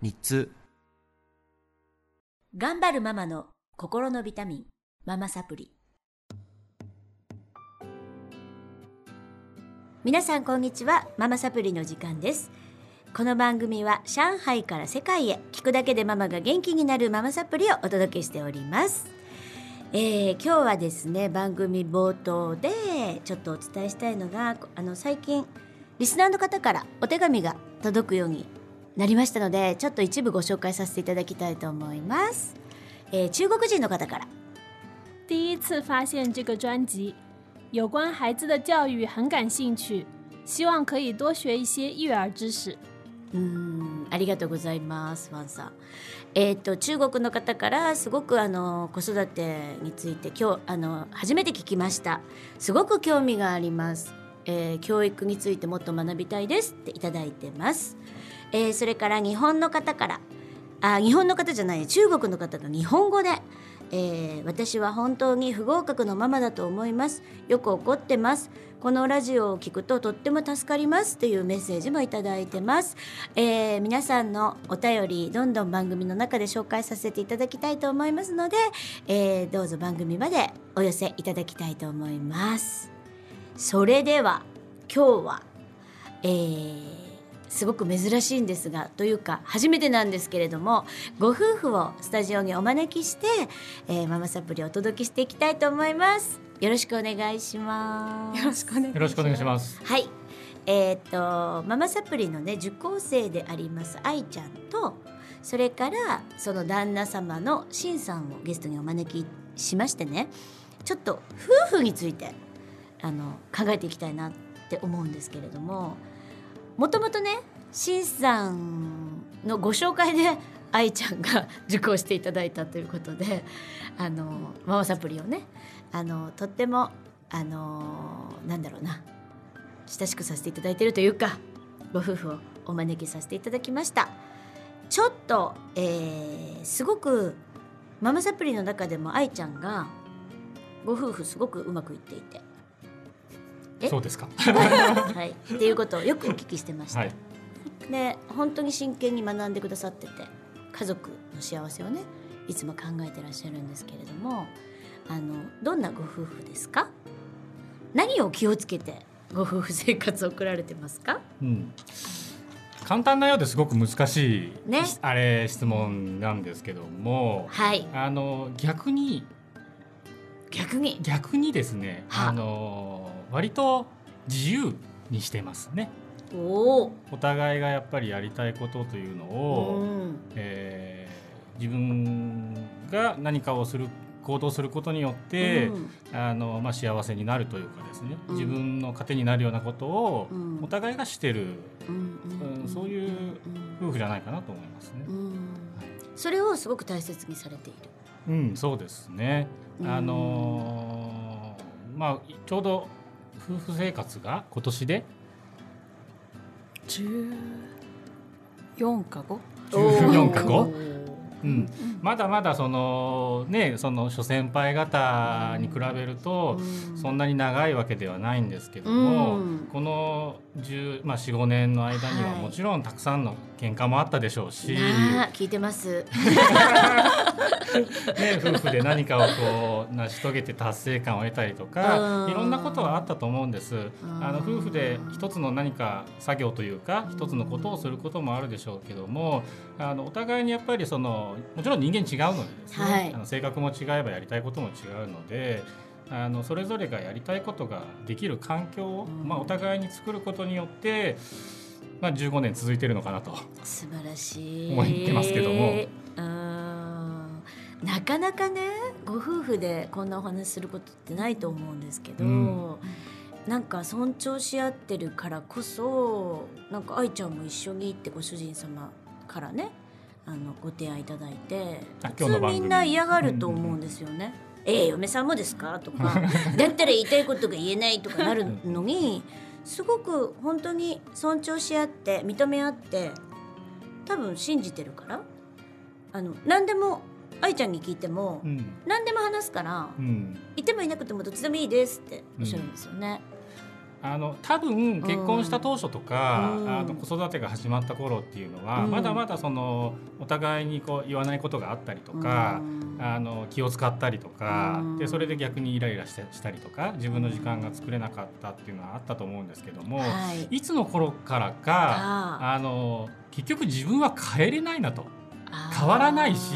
日通頑張るママの心のビタミンママサプリ。皆さんこんにちはママサプリの時間です。この番組は上海から世界へ聞くだけでママが元気になるママサプリをお届けしております。えー、今日はですね番組冒頭でちょっとお伝えしたいのがあの最近リスナーの方からお手紙が届くようになりましたのでちょっと一部ご紹介させていただきたいと思います、えー中国人の方から第一次发现这个专辑，有关孩子的教育很感兴趣，希望可以多学一些育儿知识。うーんありがとうございますワンさん。えっ、と中国の方からすごくあの子育てについて今日あの初めて聞きました。すごく興味があります。えー教育についてもっと学びたいですっていただいてます。えーそれから日本の方からあ日本の方じゃない中国の方が日本語で、えー私は本当に不合格のママだと思います。よく怒ってます。このラジオを聞くととっても助かります。というメッセージもいただいてます、えー皆さんのお便りどんどん番組の中で紹介させていただきたいと思いますので、えーどうぞ番組までお寄せいただきたいと思います。それでは今日はえーすごく珍しいんですがというか初めてなんですけれどもご夫婦をスタジオにお招きして、えーママサプリをお届けしていきたいと思います。よろしくお願いします。よろしくお願いします。はい。えーっとママサプリのね受講生であります愛ちゃんとそれからその旦那様のしんさんをゲストにお招きしましてねちょっと夫婦についてあの考えていきたいなって思うんですけれどももともとねしんさんのご紹介で愛ちゃんが受講していただいたということであのママサプリをねあのとってもあのなんだろうな親しくさせていただいているというかご夫婦をお招きさせていただきました。ちょっと、えーすごくママサプリの中でも愛ちゃんがご夫婦すごくうまくいっていて。そうですか。はい、っていうことをよくお聞きしてました、はい。で本当に真剣に学んでくださってて家族の幸せをねいつも考えてらっしゃるんですけれどもあのどんなご夫婦ですか？何を気をつけてご夫婦生活を送られてますか？うん。簡単なようですごく難しい、ね。あれ質問なんですけども、はい。あの逆に逆に？逆にですね、は。あの割と自由にしてますね。お互いがやっぱりやりたいことというのうを、ん、えー自分が何かをする行動することによって、うん。あのまあ、幸せになるというかですね、うん。自分の糧になるようなことをうん。お互いがしてる、うんうんそういう夫婦じゃないかなと思いますね。う。ん。それをすごく大切にされている。うん、そうですね。うんあのーまあちょうど夫婦生活が今年で？十四か五？14かお5、ーうん、まだまだそのねその諸先輩方に比べると、そんなに長いわけではないんですけども、うん。この10、まあ、45年の間にははい。もちろんたくさんの喧嘩もあったでしょうし、なあ聞いてます。ね、夫婦で何かをこう成し遂げて達成感を得たりとかうん。いろんなことはあったと思うんです。ん。あの夫婦で一つの何か作業というか一つのことをすることもあるでしょうけどもあのお互いにやっぱりそのもちろん人間違うのでですね、はい。あの性格も違えばやりたいことも違うので。あのそれぞれがやりたいことができる環境を、うん。まあ、お互いに作ることによって、まあ、15年続いてるのかなと。素晴らしい。思ってますけども。うん。なかなかねご夫婦でこんなお話することってないと思うんですけど、うん。なんか尊重し合ってるからこそなんか愛ちゃんも一緒にってご主人様からねあのご提案いただいてあ普通みんな嫌がると思うんですよね。ええ嫁さんもですか？とか。だったら言いたいことが言えないとかなるのにすごく本当に尊重し合って認め合って多分信じてるから。あの何でも愛ちゃんに聞いてもうん。何でも話すからうん。いてもいなくてもどっちでもいいですっておっしゃるんですよね。あの多分結婚した当初とか、うん。あの子育てが始まった頃っていうのは、うん。まだまだそのお互いにこう言わないことがあったりとか、うん。あの気を使ったりとか、うん。でそれで逆にイライラしてしたりとか自分の時間が作れなかったっていうのはあったと思うんですけども、はい。いつの頃からかああの結局自分は変えれないなと。あ変わらないし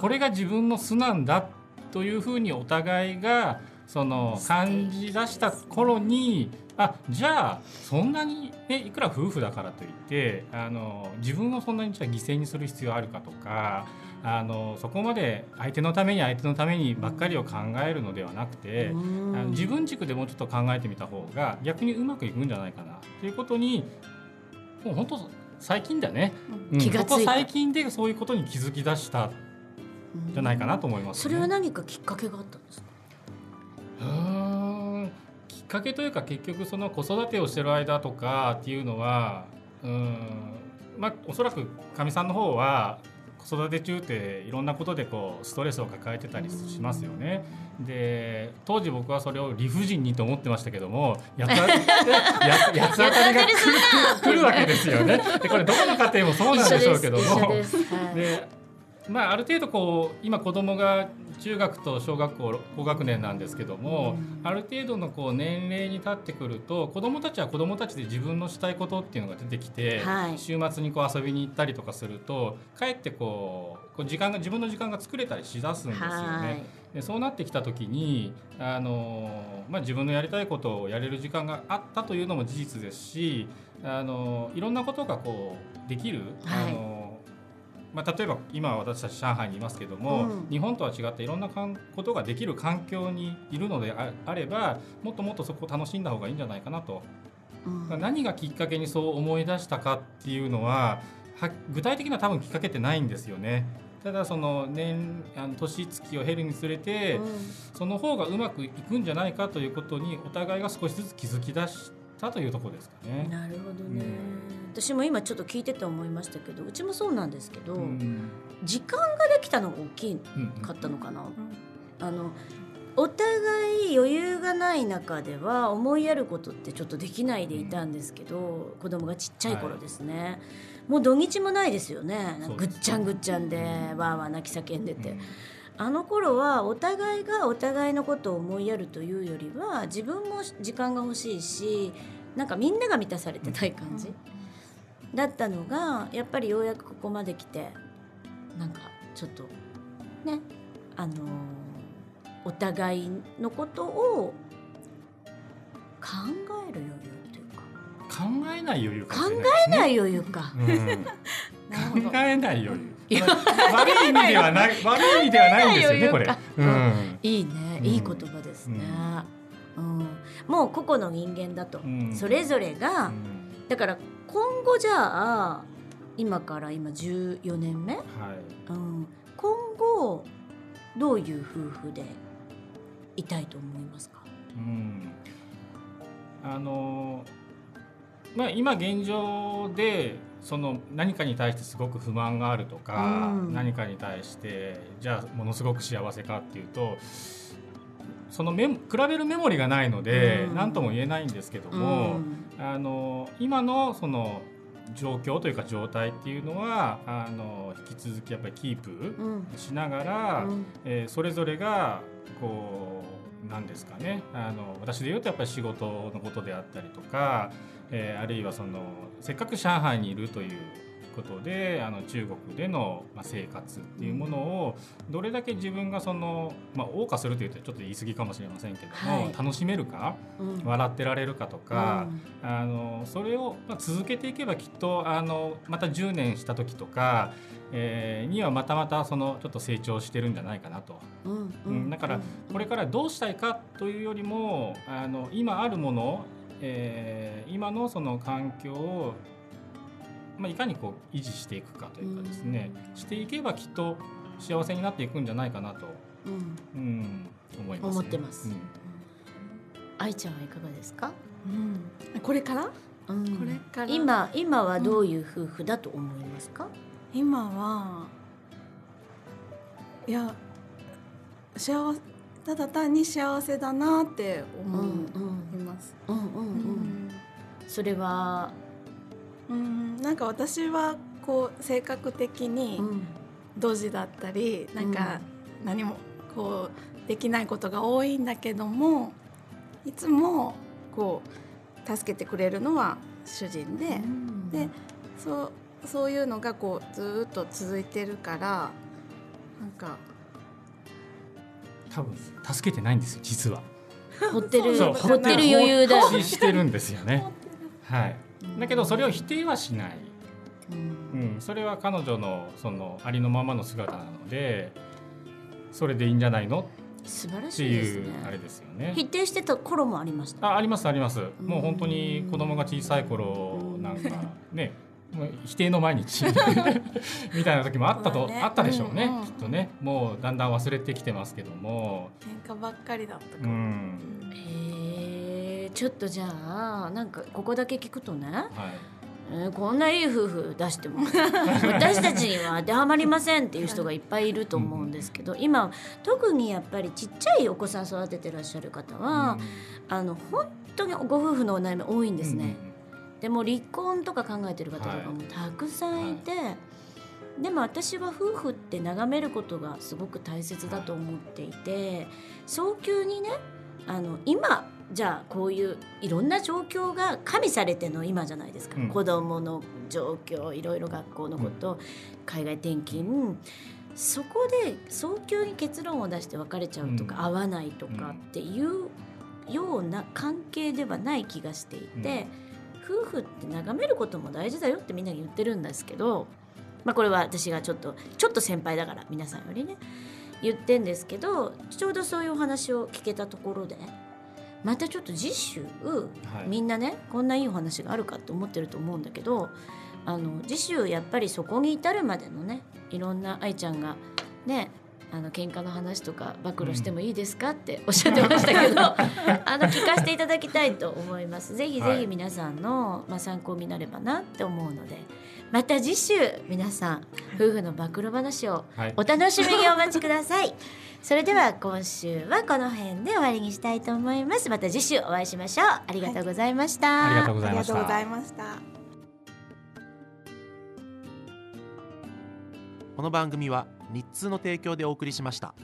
これが自分の素なんだというふうにお互いがその感じ出した頃にあじゃあそんなに、ね、いくら夫婦だからといってあの自分をそんなにじゃあ犠牲にする必要あるかとかあのそこまで相手のために相手のためにばっかりを考えるのではなくて、うん。あの自分軸でもうちょっと考えてみた方が逆にうまくいくんじゃないかなということにもう本当最近だね、うん。気が最近でそういうことに気づき出したんじゃないかなと思います、ね。それは何かきっかけがあったんですか？うーんきっかけというか結局その子育てをしてる間とかっていうのはうーんまあおそらくかみさんの方は子育て中っていろんなことでこうストレスを抱えてたりしますよね。で当時僕はそれを理不尽にと思ってましたけどもやつあ つ当たりが来るわけですよね。でこれどこの家庭もそうなんでしょうけども。でまあ、ある程度こう今子供が中学と小学校高学年なんですけども、うん。ある程度のこう年齢に立ってくると子供たちは子供たちで自分のしたいことっていうのが出てきて、はい。週末にこう遊びに行ったりとかするとかえってこうこう時間が自分の時間が作れたりしだすんですよはね。でそうなってきた時にあの、まあ、自分のやりたいことをやれる時間があったというのも事実ですしあのいろんなことがこうできる、はい。あのまあ、例えば今私たち上海にいますけども、うん日本とは違っていろんなかんことができる環境にいるのでああればもっともっとそこを楽しんだ方がいいんじゃないかなと。うん何がきっかけにそう思い出したかっていうのはは具体的な多分きっかけってないんですよね。ただその年あの年月を経るにつれて、その方がうまくいくんじゃないかということにお互いが少しずつ気づき出したというところですかうんね。なるほどね。う。私も今ちょっと聞いてて思いましたけどうちもそうなんですけど、うん。時間ができたのが大きうんかったのかな。あのお互い余裕がない中では思いやることってちょっとできないでいたんですけど、子供がちっちゃい頃ですね、もう土日もないですよね。ぐっちゃんぐっちゃんでわーわー泣き叫んでて、うん。あの頃はお互いがお互いのことを思いやるというよりは自分も時間が欲しいしなんかみんなが満たされてない感じ、だったのがやっぱりようやくここまで来てなんかちょっとねあのーお互いのことを考える余裕というか考えない余裕かも考。えない余裕か。うん考えない余裕。いや悪い意味ではない悪い意味ではないんですよねこれ考。うんいいね、うんいい言葉ですね。うん、もう個々の人間だと、うん。それぞれが、うん。だから今後じゃあ今から今14年目、はい。うん、今後どういう夫婦でいたいと思いますか？うん。あのまあ今現状でその何かに対してすごく不満があるとか、うん。何かに対してじゃあものすごく幸せかっていうとそのメモ比べるメモリがないのでうん。何とも言えないんですけども、あの今のその状況というか状態っていうのはあの引き続きやっぱりキープうんうん。しながら、うん。えーそれぞれがこうなんですかねあの私で言うとやっぱり仕事のことであったりとか、えーあるいはそのせっかく上海にいるということであの中国での、まあ、生活っていうものをどれだけ自分がその、まあ、謳歌するというとちょっと言い過ぎかもしれませんけども、はい。楽しめるかうん。笑ってられるかとか、あのそれをまあ続けていけばきっとあのまた10年した時とか、えーにはまたまたそのちょっと成長してるんじゃないかなと。うんうんだからこれからどうしたいかというよりもあの今あるもの、えー今のその環境をまあ、いかにこう維持していくかというかですね、していけばきっと幸せになっていくんじゃないかなと、うんうん、思います、ね、思ってます。うん。愛ちゃんはいかがですか、うん、これから？うん。これから？今今はどういう夫婦だと思いますか、今はいや幸せただ単に幸せだなって思います。うんうん。うん。それは、うん、なんか私はこう性格的にうんドジだったり、なんか何もこうできないことが多いんだけどもいつもこう助けてくれるのは主人で、うんでそうそういうのがこうずーっと続いてるからなんか多分助けてないんですよ実は。掘ってるそう掘ってる余裕だよ放置してるんですよね。はい。だけどそれを否定はしない。うん。うん、それは彼女のそのありのままの姿なので、それでいいんじゃないの？素晴らってしいですいうあれねですよね。否定してた頃もありました。あありますあります。もう本当に子供が小さい頃なんか ね。もう否定の毎日。みたいな時もあったと、ね。あったでしょうね、うん。うんきっとね。もうだんだん忘れてきてますけども、喧嘩ばっかりだったか。うら、ん。へえちょっとじゃあなんかここだけ聞くとね、はい、えーこんないい夫婦出しても。私たちには当てはまりませんっていう人がいっぱいいると思うんですけど今特にやっぱりちっちゃいお子さん育ててらっしゃる方は、あの本当にご夫婦のお悩み多いんですね。でも離婚とか考えてる方とかもたくさんいて、でも私は夫婦って眺めることがすごく大切だと思っていて早急にねあの今じゃあこういういろんな状況が加味されての今じゃないですか、うん。子どもの状況いろいろ学校のこと、海外転勤。そこで早急に結論を出して別れちゃうとか、うん。合わないとかっていうような関係ではない気がしていて、夫婦って眺めることも大事だよってみんなに言ってるんですけど、まあ、これは私がちょっとちょっと先輩だから皆さんよりね言ってんですけどちょうどそういうお話を聞けたところでまたちょっと次週、はい。みんなねこんないいお話があるかって思ってると思うんだけどあの次週やっぱりそこに至るまでのねいろんな愛ちゃんがねあの喧嘩の話とか暴露してもいいですかっておっしゃってましたけど、あの聞かせていただきたいと思います。ぜひぜひ皆さんの、まあ、参考になればなって思うのでまた次週皆さん夫婦の暴露話をはいお楽しみにお待ちください。それでは今週はこの辺で終わりにしたいと思います。また次週お会いしましょう。ありがとうございました。ありがとうござありいましたがとうございました。この番組は3つの提供でお送りしました。